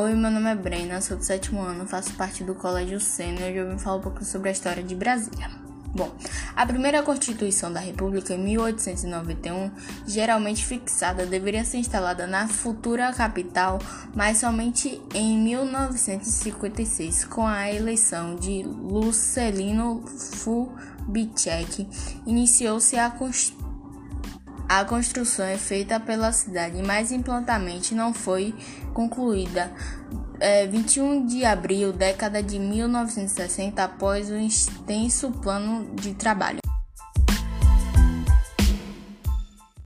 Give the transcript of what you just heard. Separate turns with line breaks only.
Oi, meu nome é Brena, sou do sétimo ano, faço parte do Colégio Sênior e hoje eu vim falar um pouco sobre a história de Brasília. Bom, a primeira Constituição da República, em 1891, geralmente fixada, deveria ser instalada na futura capital, mas somente em 1956, com a eleição de Lucellino Kubitschek, iniciou-se a Constituição a construção é feita pela cidade, mas implantamente não foi concluída. É, 21 de abril, década de 1960, após um extenso plano de trabalho.